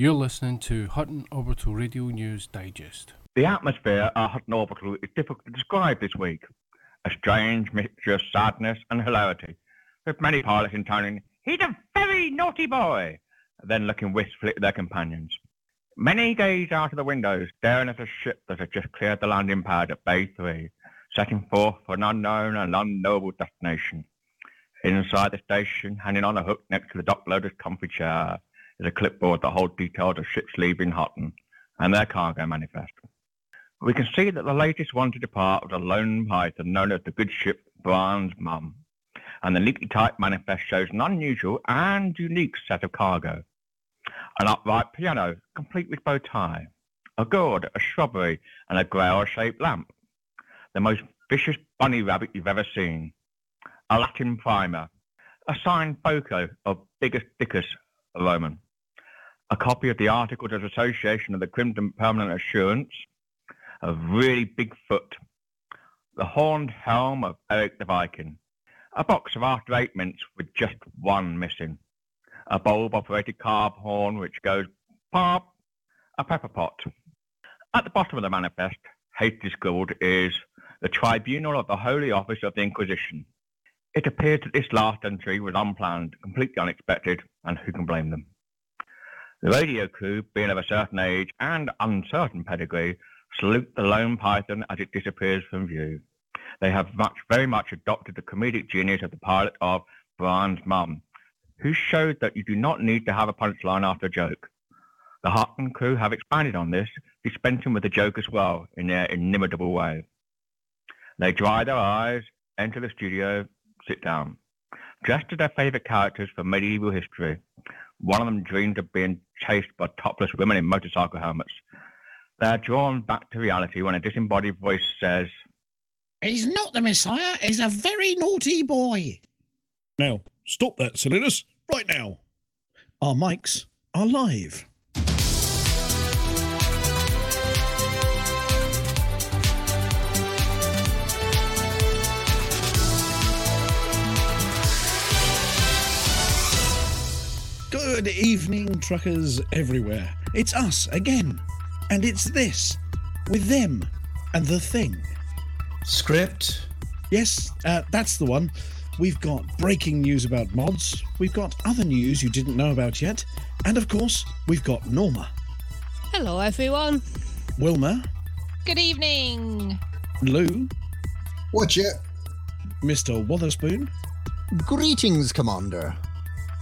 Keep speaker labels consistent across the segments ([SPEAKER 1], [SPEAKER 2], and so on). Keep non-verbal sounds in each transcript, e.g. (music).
[SPEAKER 1] You're listening to Hutton Orbital Radio News Digest.
[SPEAKER 2] The atmosphere at Hutton Orbital is difficult to describe this week. A strange mixture of sadness and hilarity, with many pilots intoning, he's a very naughty boy, then looking wistfully at their companions. Many gaze out of the windows, staring at a ship that had just cleared the landing pad at Bay 3, setting forth for an unknown and unknowable destination. Inside the station, hanging on a hook next to the dock loader's comfy chair, is a clipboard that holds details of ships leaving Hutton and their cargo manifest. We can see that the latest one to depart was a lone python known as the good ship Brian's Mum, and the neatly typed manifest shows an unusual and unique set of cargo. An upright piano, complete with bow tie, a gourd, a shrubbery, and a grail-shaped lamp. The most vicious bunny rabbit you've ever seen. A Latin primer, a signed photo of Biggus Dickus Roman, a copy of the Articles of Association of the Crimson Permanent Assurance, a really big foot, the horned helm of Eric the Viking, a box of after eight mints with just one missing, a bulb-operated carb horn which goes pop, a pepper pot. At the bottom of the manifest, hastily scribbled, is the Tribunal of the Holy Office of the Inquisition. It appears that this last entry was unplanned, completely unexpected, and who can blame them? The radio crew, being of a certain age and uncertain pedigree, salute the lone python as it disappears from view. They have much, very much adopted the comedic genius of the pilot of Brian's Mum, who showed that you do not need to have a punchline after a joke. The Hutton crew have expanded on this, dispensing with the joke as well in their inimitable way. They dry their eyes, enter the studio, sit down. Dressed as their favourite characters from medieval history, one of them dreamed of being chased by topless women in motorcycle helmets. They are drawn back to reality when a disembodied voice says,
[SPEAKER 3] He's not the Messiah, he's a very naughty boy.
[SPEAKER 4] Now, stop that silliness right now.
[SPEAKER 3] Our mics are live. Good evening, truckers everywhere. It's us again. And it's this with them and the thing.
[SPEAKER 5] Script?
[SPEAKER 3] Yes, uh, that's the one. We've got breaking news about mods, we've got other news you didn't know about yet, and of course, we've got Norma,
[SPEAKER 6] Hello, everyone.
[SPEAKER 3] Wilma,
[SPEAKER 7] Good evening.
[SPEAKER 3] Lou,
[SPEAKER 8] Watch it.
[SPEAKER 3] Mr. Wotherspoon,
[SPEAKER 8] Greetings, Commander.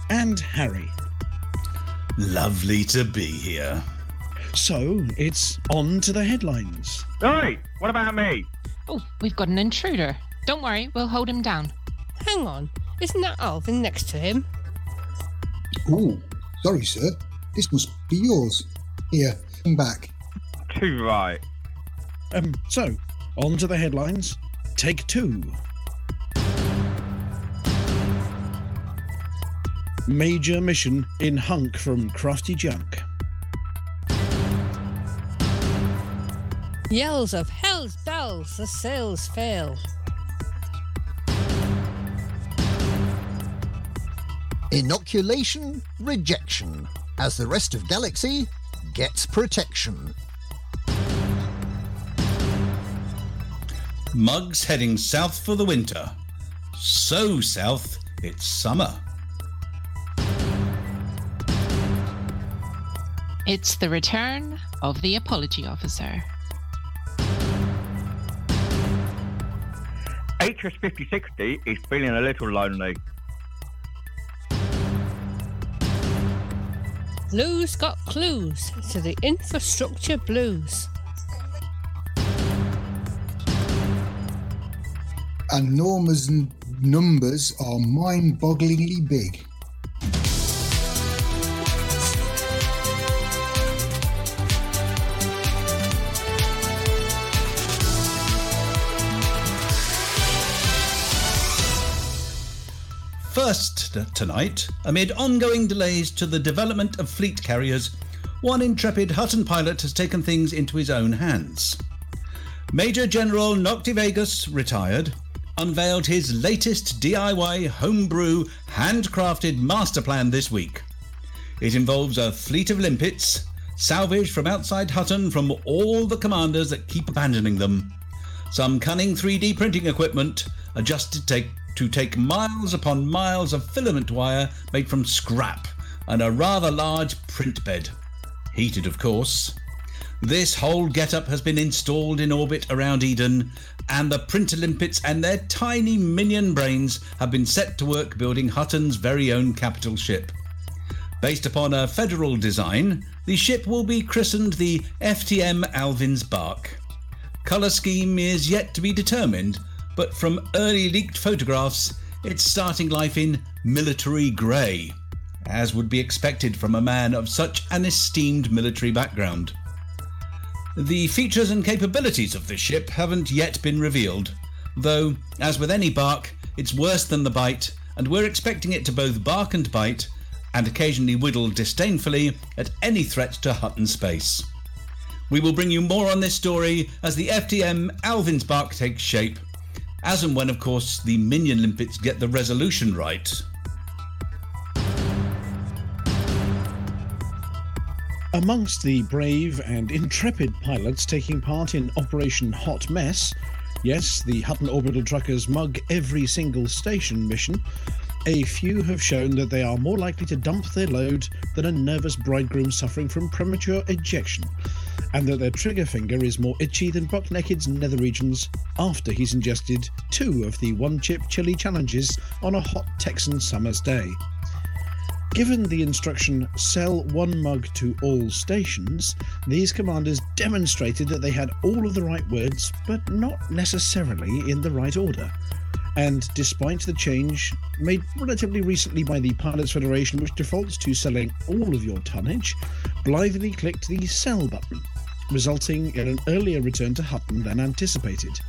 [SPEAKER 3] and Harry.
[SPEAKER 5] Lovely to be here.
[SPEAKER 3] So it's on to the headlines.
[SPEAKER 2] Oi, what about me?
[SPEAKER 7] Oh, we've got an intruder. Don't worry, we'll hold him down.
[SPEAKER 6] Hang on. Isn't that Alvin next to him?
[SPEAKER 9] Oh, sorry, sir. This must be yours. Here, come back.
[SPEAKER 2] Too right.
[SPEAKER 3] Um, so, on to the headlines. Take two. Major mission in hunk from Crafty Junk.
[SPEAKER 6] Yells of hell's bells, the sails fail.
[SPEAKER 8] Inoculation rejection, as the rest of Galaxy gets protection.
[SPEAKER 5] Mugs heading south for the winter. So south, it's summer.
[SPEAKER 7] It's the return of the apology officer.
[SPEAKER 2] HS 5060 is feeling a little lonely.
[SPEAKER 6] Lou's got clues to the infrastructure blues.
[SPEAKER 9] And Norma's n- numbers are mind bogglingly big.
[SPEAKER 5] First tonight, amid ongoing delays to the development of fleet carriers, one intrepid Hutton pilot has taken things into his own hands. Major General Noctivagus, retired, unveiled his latest DIY homebrew handcrafted master plan this week. It involves a fleet of limpets, salvaged from outside Hutton from all the commanders that keep abandoning them. Some cunning 3D printing equipment adjusted to take, to take miles upon miles of filament wire made from scrap and a rather large print bed. Heated, of course. This whole getup has been installed in orbit around Eden, and the printer limpets and their tiny minion brains have been set to work building Hutton's very own capital ship. Based upon a federal design, the ship will be christened the FTM Alvin's Bark. Colour scheme is yet to be determined, but from early leaked photographs, it's starting life in military grey, as would be expected from a man of such an esteemed military background. The features and capabilities of this ship haven't yet been revealed, though, as with any bark, it's worse than the bite, and we're expecting it to both bark and bite, and occasionally whittle disdainfully at any threat to Hutton space. We will bring you more on this story as the FTM Alvin's Bark takes shape, as and when, of course, the minion limpets get the resolution right.
[SPEAKER 3] Amongst the brave and intrepid pilots taking part in Operation Hot Mess, yes, the Hutton Orbital Truckers mug every single station mission, a few have shown that they are more likely to dump their load than a nervous bridegroom suffering from premature ejection, and that their trigger finger is more itchy than Naked's nether regions after he's ingested two of the one chip chili challenges on a hot Texan summer's day. Given the instruction sell one mug to all stations, these commanders demonstrated that they had all of the right words, but not necessarily in the right order. And despite the change made relatively recently by the Pilots Federation, which defaults to selling all of your tonnage, blithely clicked the sell button, resulting in an earlier return to Hutton than anticipated.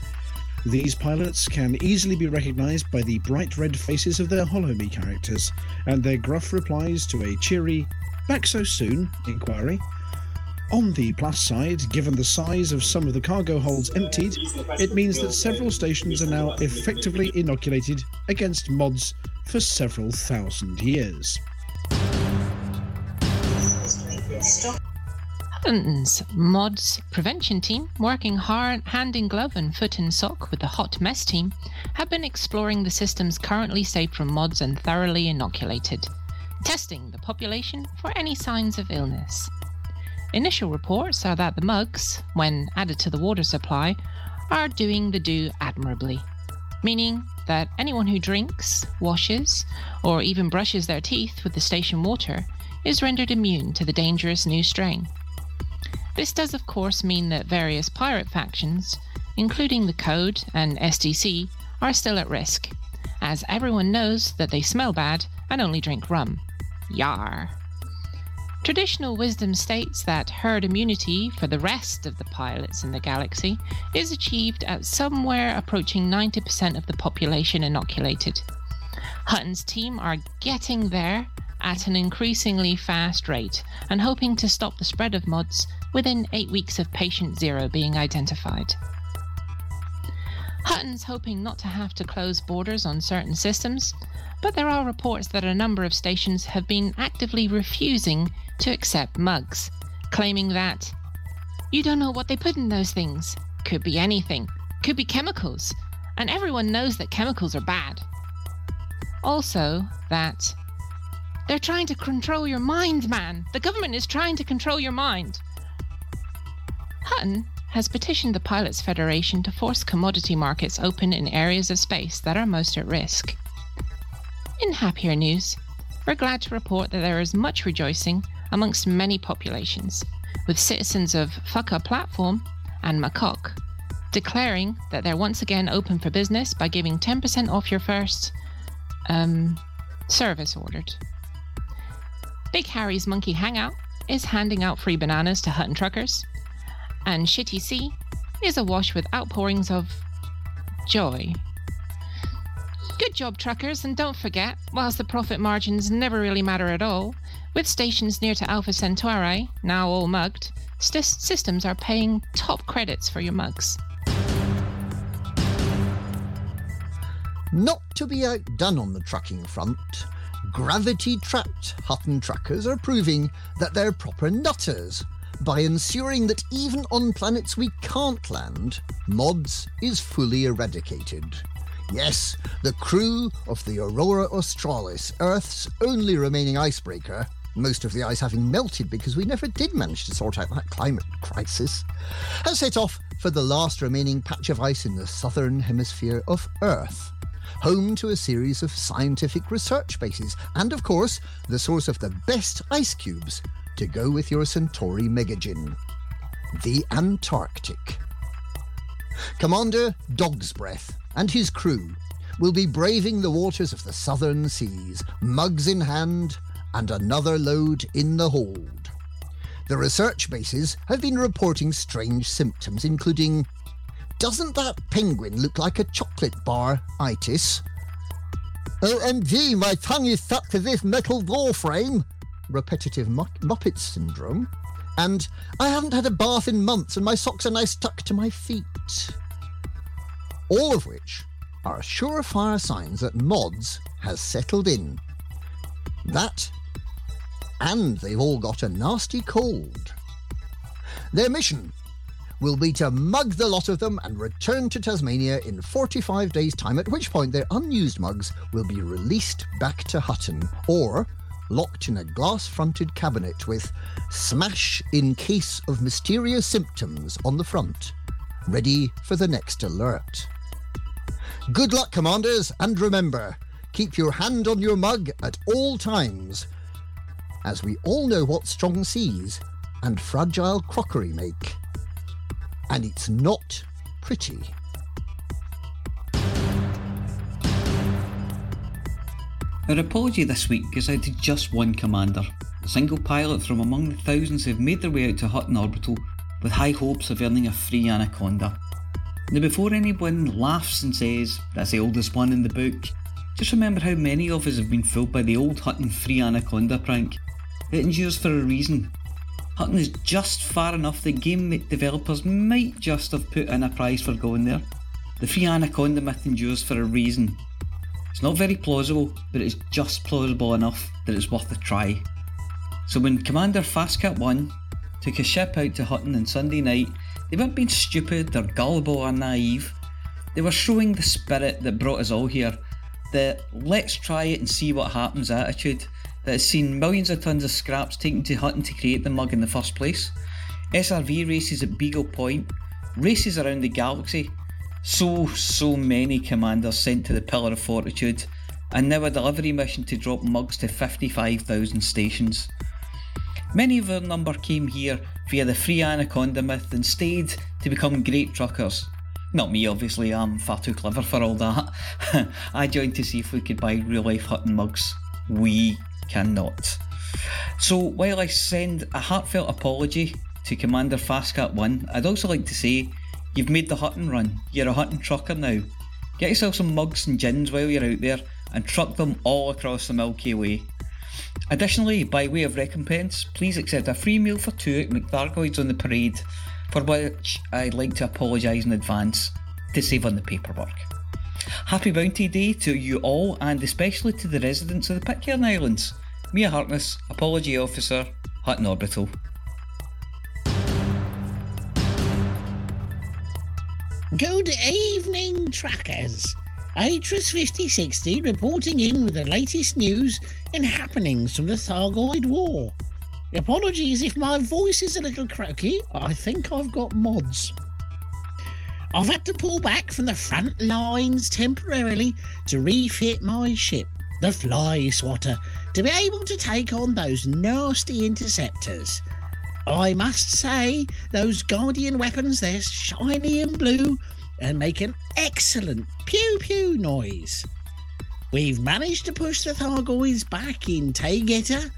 [SPEAKER 3] These pilots can easily be recognized by the bright red faces of their Holo-Me characters and their gruff replies to a cheery, back so soon inquiry. On the plus side, given the size of some of the cargo holds emptied, it means that several stations are now effectively inoculated against mods for several thousand years.
[SPEAKER 7] Hutton's mods prevention team, working hard hand in glove and foot in sock with the hot mess team, have been exploring the systems currently safe from mods and thoroughly inoculated, testing the population for any signs of illness. Initial reports are that the mugs, when added to the water supply, are doing the do admirably, meaning that anyone who drinks, washes, or even brushes their teeth with the station water is rendered immune to the dangerous new strain. This does, of course, mean that various pirate factions, including the Code and SDC, are still at risk, as everyone knows that they smell bad and only drink rum. Yar. Traditional wisdom states that herd immunity for the rest of the pilots in the galaxy is achieved at somewhere approaching 90% of the population inoculated. Hutton's team are getting there at an increasingly fast rate and hoping to stop the spread of mods within eight weeks of patient zero being identified. Hutton's hoping not to have to close borders on certain systems, but there are reports that a number of stations have been actively refusing to accept mugs, claiming that you don't know what they put in those things. Could be anything, could be chemicals, and everyone knows that chemicals are bad. Also, that they're trying to control your mind, man. The government is trying to control your mind. Hutton has petitioned the Pilots Federation to force commodity markets open in areas of space that are most at risk. In happier news, we're glad to report that there is much rejoicing amongst many populations, with citizens of Fucker Platform and Macaque declaring that they're once again open for business by giving 10% off your first um, service ordered. Big Harry's Monkey Hangout is handing out free bananas to Hutton truckers, and Shitty Sea is awash with outpourings of joy. Good job, truckers, and don't forget, whilst the profit margins never really matter at all, with stations near to Alpha Centauri, now all mugged, st- systems are paying top credits for your mugs.
[SPEAKER 8] Not to be outdone on the trucking front, gravity trapped Hutton truckers are proving that they're proper nutters by ensuring that even on planets we can't land, mods is fully eradicated. Yes, the crew of the Aurora Australis, Earth's only remaining icebreaker, most of the ice having melted because we never did manage to sort out that climate crisis, has set off for the last remaining patch of ice in the southern hemisphere of Earth. Home to a series of scientific research bases, and of course, the source of the best ice cubes to go with your Centauri Megagin the Antarctic. Commander Dog's Breath and his crew will be braving the waters of the southern seas, mugs in hand, and another load in the hold. The research bases have been reporting strange symptoms, including Doesn't that penguin look like a chocolate bar, itis? OMG, my tongue is stuck to this metal door frame, repetitive mu- Muppet syndrome. And I haven't had a bath in months and my socks are now stuck to my feet. All of which are surefire signs that Mods has settled in. That, and they've all got a nasty cold. Their mission will be to mug the lot of them and return to Tasmania in 45 days' time, at which point their unused mugs will be released back to Hutton or locked in a glass fronted cabinet with smash in case of mysterious symptoms on the front, ready for the next alert. Good luck, commanders, and remember, keep your hand on your mug at all times, as we all know what strong seas and fragile crockery make. And it's not pretty.
[SPEAKER 10] Our apology this week goes out to just one commander, a single pilot from among the thousands who've made their way out to Hutton Orbital with high hopes of earning a free Anaconda. Now, before anyone laughs and says that's the oldest one in the book, just remember how many of us have been fooled by the old Hutton free Anaconda prank. It endures for a reason. Hutton is just far enough that game developers might just have put in a prize for going there. The free Anaconda myth endures for a reason. It's not very plausible, but it's just plausible enough that it's worth a try. So when Commander Fastcat 1 took a ship out to Hutton on Sunday night, they weren't being stupid or gullible or naive. They were showing the spirit that brought us all here, the let's try it and see what happens attitude that has seen millions of tons of scraps taken to Hutton to create the mug in the first place, SRV races at Beagle Point, races around the galaxy, so, so many commanders sent to the Pillar of Fortitude, and now a delivery mission to drop mugs to 55,000 stations. Many of our number came here via the free Anaconda myth and stayed to become great truckers. Not me, obviously, I'm far too clever for all that. (laughs) I joined to see if we could buy real life Hutton mugs. We cannot. So, while I send a heartfelt apology to Commander Fastcat 1, I'd also like to say You've made the Hutton run. You're a Hutton trucker now. Get yourself some mugs and gins while you're out there and truck them all across the Milky Way. Additionally, by way of recompense, please accept a free meal for two at McThargoids on the parade, for which I'd like to apologise in advance to save on the paperwork. Happy Bounty Day to you all and especially to the residents of the Pitcairn Islands. Mia Harkness, Apology Officer, Hutton Orbital.
[SPEAKER 11] Good evening, trackers. Atris 5060 reporting in with the latest news and happenings from the Thargoid War. Apologies if my voice is a little croaky, I think I've got mods. I've had to pull back from the front lines temporarily to refit my ship, the Fly Swatter, to be able to take on those nasty interceptors. I must say, those Guardian weapons, they're shiny and blue and make an excellent pew pew noise. We've managed to push the Thargoids back in Taygeta,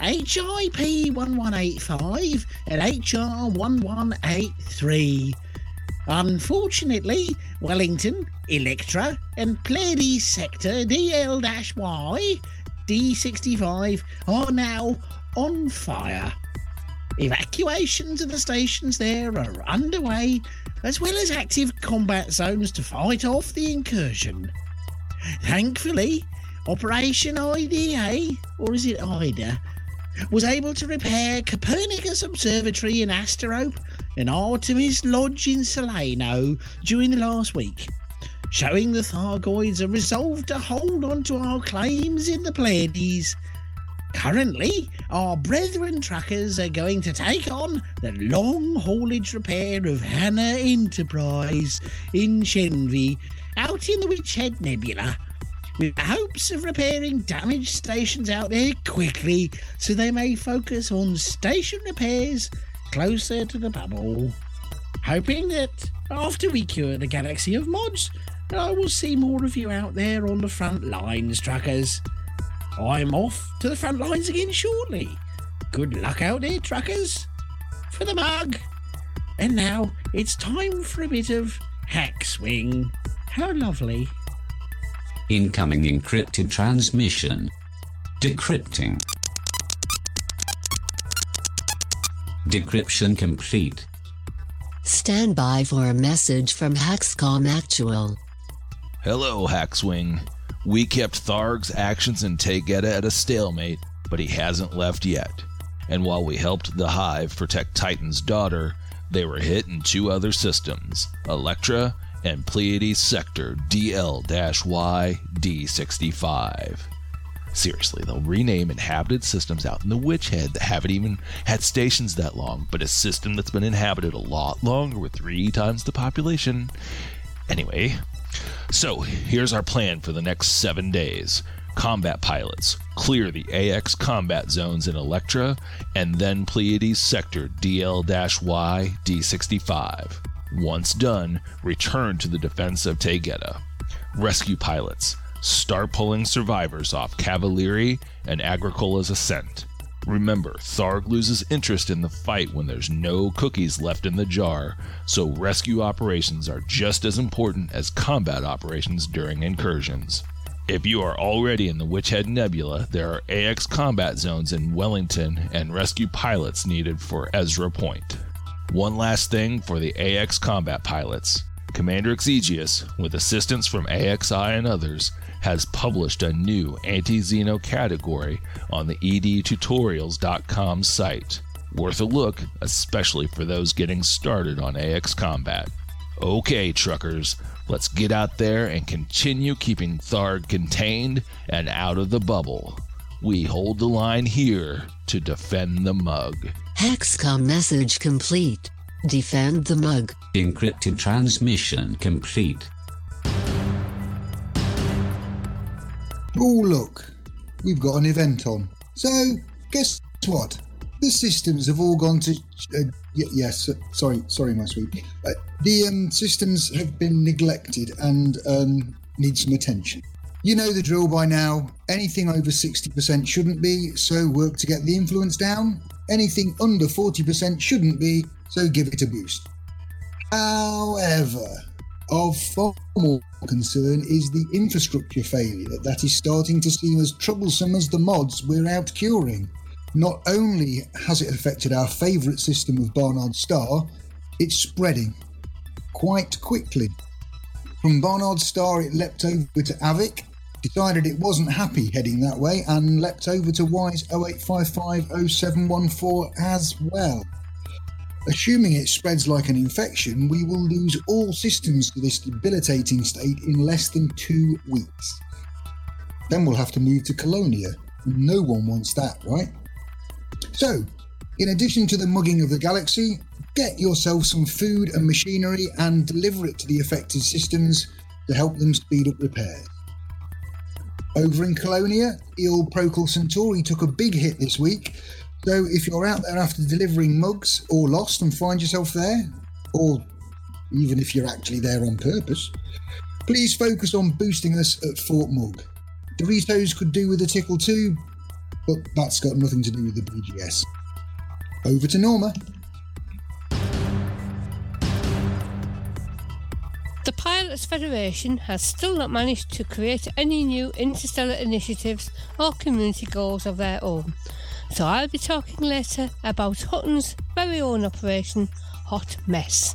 [SPEAKER 11] HIP 1185 and HR 1183. Unfortunately, Wellington, Electra, and Pleiades Sector DL Y D65 are now on fire. Evacuations of the stations there are underway, as well as active combat zones to fight off the incursion. Thankfully, Operation IDA, or is it IDA, was able to repair Copernicus Observatory in Asterope and Artemis Lodge in Salerno during the last week, showing the Thargoids are resolved to hold on to our claims in the Pleiades. Currently, our brethren truckers are going to take on the long haulage repair of Hannah Enterprise in Shenvi, out in the Witchhead Nebula, with the hopes of repairing damaged stations out there quickly so they may focus on station repairs closer to the bubble. Hoping that after we cure the galaxy of mods, I will see more of you out there on the front lines, truckers. I'm off to the front lines again shortly. Good luck out there, truckers. For the mug. And now it's time for a bit of hack swing. How lovely.
[SPEAKER 12] Incoming encrypted transmission. Decrypting. Decryption complete.
[SPEAKER 13] Stand by for a message from Hexcom Actual.
[SPEAKER 14] Hello, Hackswing. We kept Tharg's actions in Taygeta at a stalemate, but he hasn't left yet. And while we helped the Hive protect Titan's daughter, they were hit in two other systems Electra and Pleiades Sector DL Y D65. Seriously, they'll rename inhabited systems out in the Witchhead that haven't even had stations that long, but a system that's been inhabited a lot longer with three times the population. Anyway, so here's our plan for the next seven days. Combat pilots, clear the AX combat zones in Electra and then Pleiades Sector DL Y D65. Once done, return to the defense of Taygeta. Rescue pilots, start pulling survivors off Cavalieri and Agricola's ascent. Remember, Tharg loses interest in the fight when there's no cookies left in the jar, so rescue operations are just as important as combat operations during incursions. If you are already in the Witchhead Nebula, there are AX combat zones in Wellington and rescue pilots needed for Ezra Point. One last thing for the AX combat pilots. Commander Exegius, with assistance from AXI and others, has published a new anti Xeno category on the edtutorials.com site. Worth a look, especially for those getting started on AX Combat. Okay, truckers, let's get out there and continue keeping Tharg contained and out of the bubble. We hold the line here to defend the mug.
[SPEAKER 13] Hexcom message complete. Defend the mug.
[SPEAKER 12] Encrypted transmission complete.
[SPEAKER 9] Oh, look, we've got an event on. So, guess what? The systems have all gone to. Uh, y- yes, uh, sorry, sorry, my sweet. Uh, the um, systems have been neglected and um, need some attention. You know the drill by now. Anything over 60% shouldn't be, so work to get the influence down. Anything under 40% shouldn't be, so give it a boost. However, of far more concern is the infrastructure failure that is starting to seem as troublesome as the mods we're out curing. Not only has it affected our favourite system of Barnard Star, it's spreading quite quickly. From Barnard Star, it leapt over to Avic, decided it wasn't happy heading that way, and leapt over to Wise 08550714 as well. Assuming it spreads like an infection, we will lose all systems to this debilitating state in less than two weeks. Then we'll have to move to Colonia. No one wants that, right? So, in addition to the mugging of the galaxy, get yourself some food and machinery and deliver it to the affected systems to help them speed up repairs. Over in Colonia, Il Procol Centauri took a big hit this week so if you're out there after delivering mugs or lost and find yourself there, or even if you're actually there on purpose, please focus on boosting us at Fort Mug. Doritos could do with a tickle too, but that's got nothing to do with the BGS. Over to Norma.
[SPEAKER 6] The Pilots Federation has still not managed to create any new interstellar initiatives or community goals of their own. So I'll be talking later about Hutton's very own operation, Hot Mess.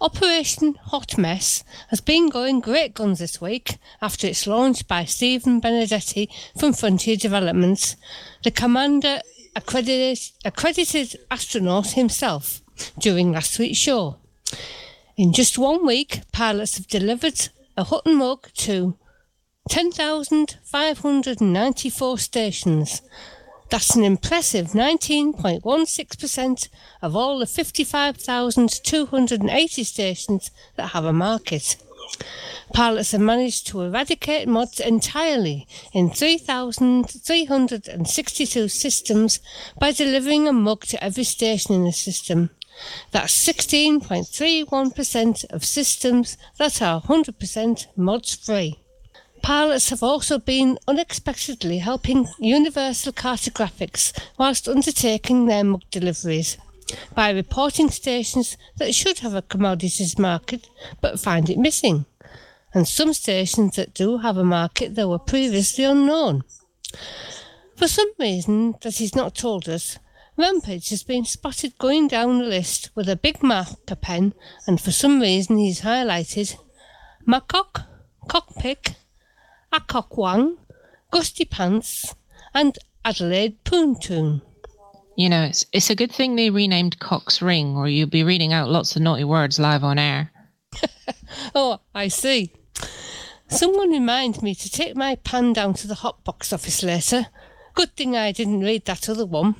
[SPEAKER 6] Operation Hot Mess has been going great guns this week after its launch by Stephen Benedetti from Frontier Developments, the commander accredited, accredited astronaut himself, during last week's show. In just one week, pilots have delivered a Hutton mug to 10,594 stations. That's an impressive 19.16% of all the 55,280 stations that have a market. Pilots have managed to eradicate mods entirely in 3,362 systems by delivering a mug to every station in the system. That's 16.31% of systems that are 100% mods free. Pilots have also been unexpectedly helping Universal Cartographics whilst undertaking their mug deliveries by reporting stations that should have a commodities market but find it missing, and some stations that do have a market that were previously unknown. For some reason that he's not told us, Rampage has been spotted going down the list with a big marker pen, and for some reason he's highlighted Macock, Cockpick, Acokwang, Gusty Pants, and Adelaide Poontoon.
[SPEAKER 7] You know, it's, it's a good thing they renamed Cox Ring, or you'll be reading out lots of naughty words live on air. (laughs)
[SPEAKER 6] Oh, I see. Someone remind me to take my pan down to the hot box office later. Good thing I didn't read that other one.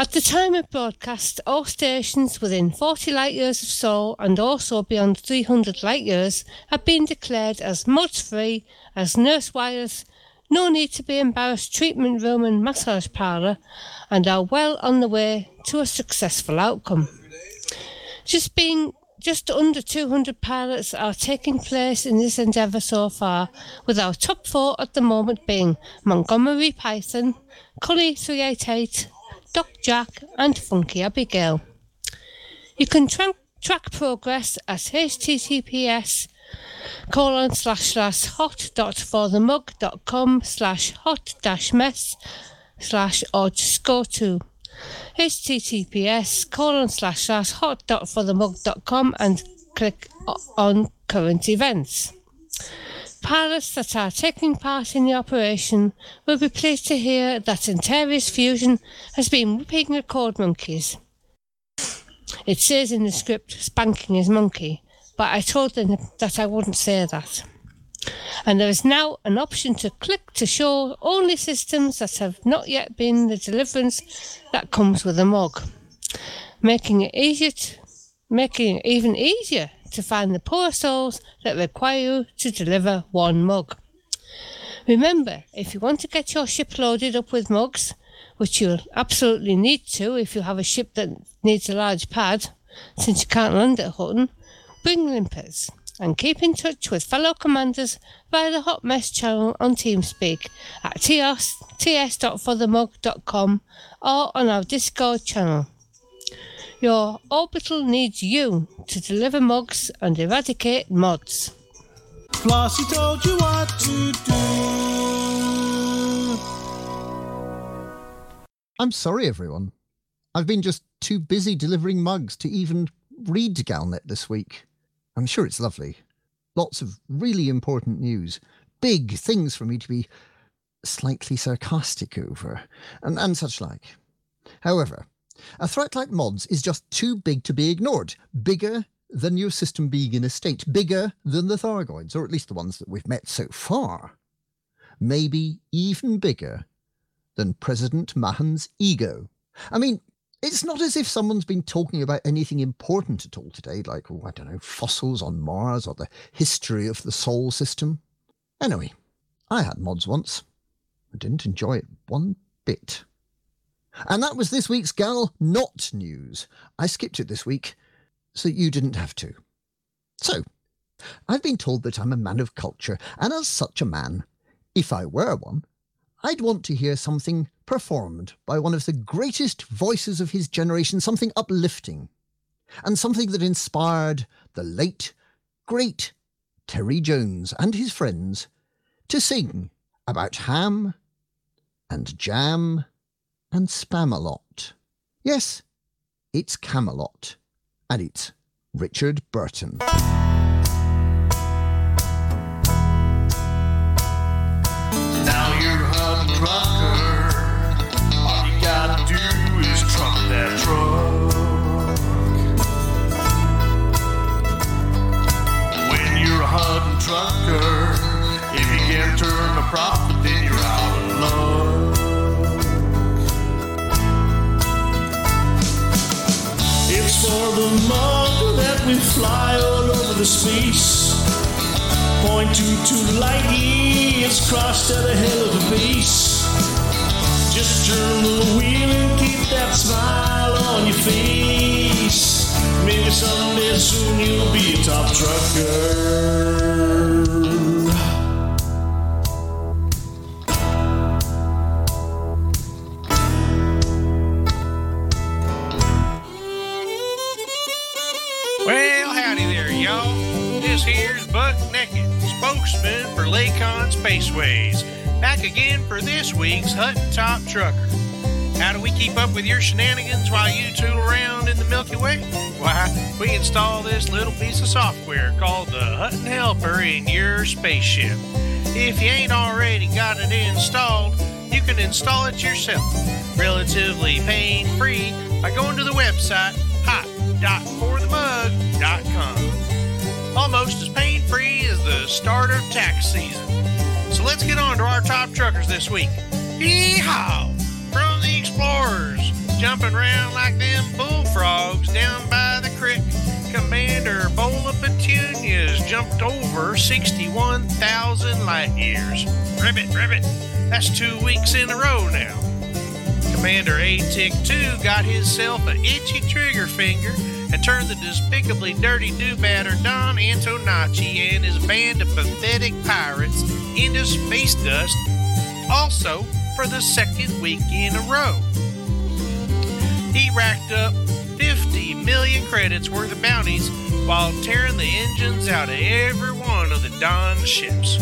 [SPEAKER 6] At the time of broadcast, all stations within 40 light years of Sol and also beyond 300 light years have been declared as mods free, as nurse wires, no need to be embarrassed treatment room and massage parlour, and are well on the way to a successful outcome. Just being just under 200 pilots are taking place in this endeavour so far, with our top four at the moment being Montgomery Python, Cully 388, Doc Jack, and Funky Abigail. You can tra- track progress at https colon slash slash hot dot for the mug dot com slash hot dash mess slash or score to https colon slash slash hot dot for the mug dot com and click on current events. Pilots that are taking part in the operation will be pleased to hear that Antares Fusion has been whipping record monkeys. It says in the script spanking his monkey, but I told them that I wouldn't say that. And there is now an option to click to show only systems that have not yet been the deliverance that comes with a mug, making it easier to, making it even easier to find the poor souls that require you to deliver one mug. Remember, if you want to get your ship loaded up with mugs, which you'll absolutely need to if you have a ship that needs a large pad, since you can't land at Hutton, bring limpets and keep in touch with fellow commanders via the Hot Mess channel on TeamSpeak at ts, ts.forthemug.com or on our Discord channel. Your orbital needs you to deliver mugs and eradicate mods.
[SPEAKER 15] Flossie told you what to do.
[SPEAKER 8] I'm sorry, everyone. I've been just too busy delivering mugs to even read Galnet this week. I'm sure it's lovely. Lots of really important news. Big things for me to be slightly sarcastic over, and, and such like. However, a threat like mods is just too big to be ignored. Bigger than your system being in a state. Bigger than the Thargoids, or at least the ones that we've met so far. Maybe even bigger than President Mahon's ego. I mean, it's not as if someone's been talking about anything important at all today, like, oh, I don't know, fossils on Mars or the history of the Sol system. Anyway, I had mods once. I didn't enjoy it one bit. And that was this week's Gal Not News. I skipped it this week, so you didn't have to. So, I've been told that I'm a man of culture, and as such a man, if I were one, I'd want to hear something performed by one of the greatest voices of his generation, something uplifting, and something that inspired the late, great Terry Jones and his friends to sing about ham and jam and Spamalot. Yes, it's Camelot, and it's Richard Burton.
[SPEAKER 15] Now you're a trucker. All you gotta do is truck that truck. When you're a trucker, if you can't turn a profit, then you're out of luck. For the mug that we fly all over the space. Point to to lightly, it's crossed at a hell of a pace. Just turn the wheel and keep that smile on your face. Maybe someday soon you'll be a top trucker.
[SPEAKER 16] Spokesman for Lakon Spaceways, back again for this week's Hutton Top Trucker. How do we keep up with your shenanigans while you tool around in the Milky Way? Why, we install this little piece of software called the Hutton Helper in your spaceship. If you ain't already got it installed, you can install it yourself, relatively pain free, by going to the website hot.forthemug.com. Almost as pain free as the start of tax season. So let's get on to our top truckers this week. Yeehaw! From the explorers, jumping around like them bullfrogs down by the creek. Commander Bola Petunias jumped over 61,000 light years. Ribbit, ribbit. That's two weeks in a row now. Commander A-Tick 2 got himself an itchy trigger finger and turned the despicably dirty do-batter Don Antonacci and his band of pathetic pirates into space dust, also for the second week in a row. He racked up 50 million credits worth of bounties while tearing the engines out of every one of the Don ships.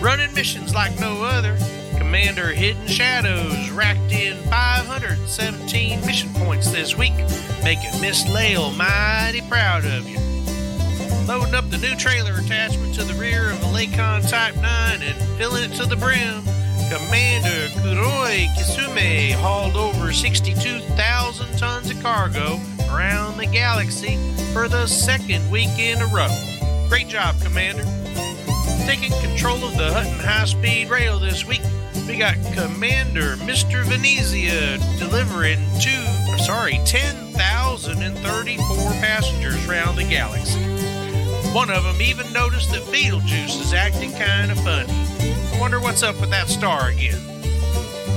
[SPEAKER 16] Running missions like no other, Commander Hidden Shadows racked in 517 mission points this week, making Miss Lael mighty proud of you. Loading up the new trailer attachment to the rear of the Lakon Type 9 and filling it to the brim, Commander Kuroi Kisume hauled over 62,000 tons of cargo around the galaxy for the second week in a row. Great job, Commander. Taking control of the Hutton High Speed Rail this week, we got Commander Mr. Venezia delivering two, sorry, 10,034 passengers around the galaxy. One of them even noticed that Beetlejuice is acting kind of funny. I wonder what's up with that star again.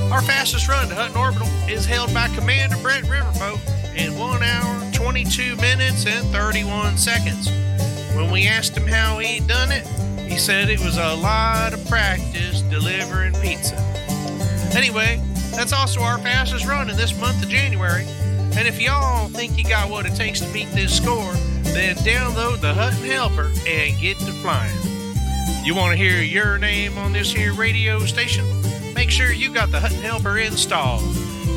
[SPEAKER 16] Our fastest run to Hutton Orbital is held by Commander Brett Riverboat in 1 hour, 22 minutes, and 31 seconds. When we asked him how he done it, he said it was a lot of practice delivering pizza. Anyway, that's also our fastest run in this month of January. And if y'all think you got what it takes to beat this score, then download the Hutton Helper and get to flying. You want to hear your name on this here radio station? Make sure you got the Hutton Helper installed.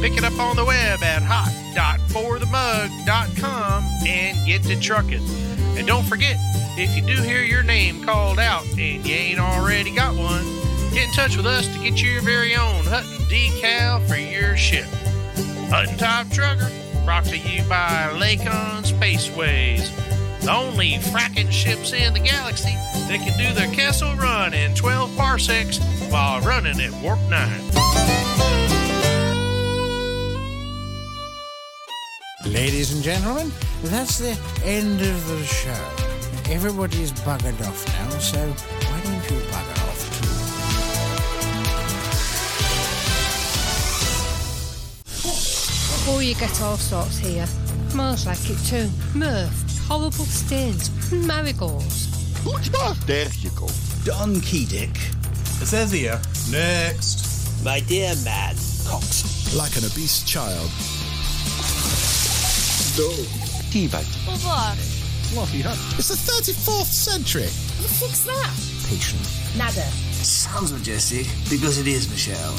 [SPEAKER 16] Pick it up on the web at hot.forthemug.com and get to trucking. And don't forget, if you do hear your name called out and you ain't already got one, get in touch with us to get your very own Hutton decal for your ship. Hutton Top Trucker, brought to you by Lakon Spaceways, the only fracking ships in the galaxy that can do the Kessel Run in 12 parsecs while running at Warp 9.
[SPEAKER 17] Ladies and gentlemen, that's the end of the show. Everybody's buggered off now, so why don't you bugger off too?
[SPEAKER 6] Oh, you get all sorts here. Smells like it too. Mirth, horrible stains, marigolds.
[SPEAKER 18] There you go.
[SPEAKER 5] Don Keydick.
[SPEAKER 19] It says here, next.
[SPEAKER 20] My dear man, Cox.
[SPEAKER 19] Like an obese child.
[SPEAKER 18] No. Kiva.
[SPEAKER 20] Fluffy hut.
[SPEAKER 19] It's the 34th century.
[SPEAKER 21] You fix that.
[SPEAKER 19] Patient.
[SPEAKER 21] Nada.
[SPEAKER 20] Sounds majestic because it is, Michelle.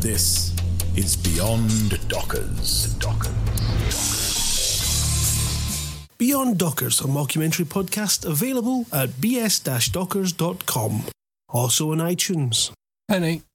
[SPEAKER 19] This is Beyond Dockers. Dockers.
[SPEAKER 22] Beyond Dockers, a mockumentary podcast available at bs-dockers.com. Also on iTunes.
[SPEAKER 1] Penny.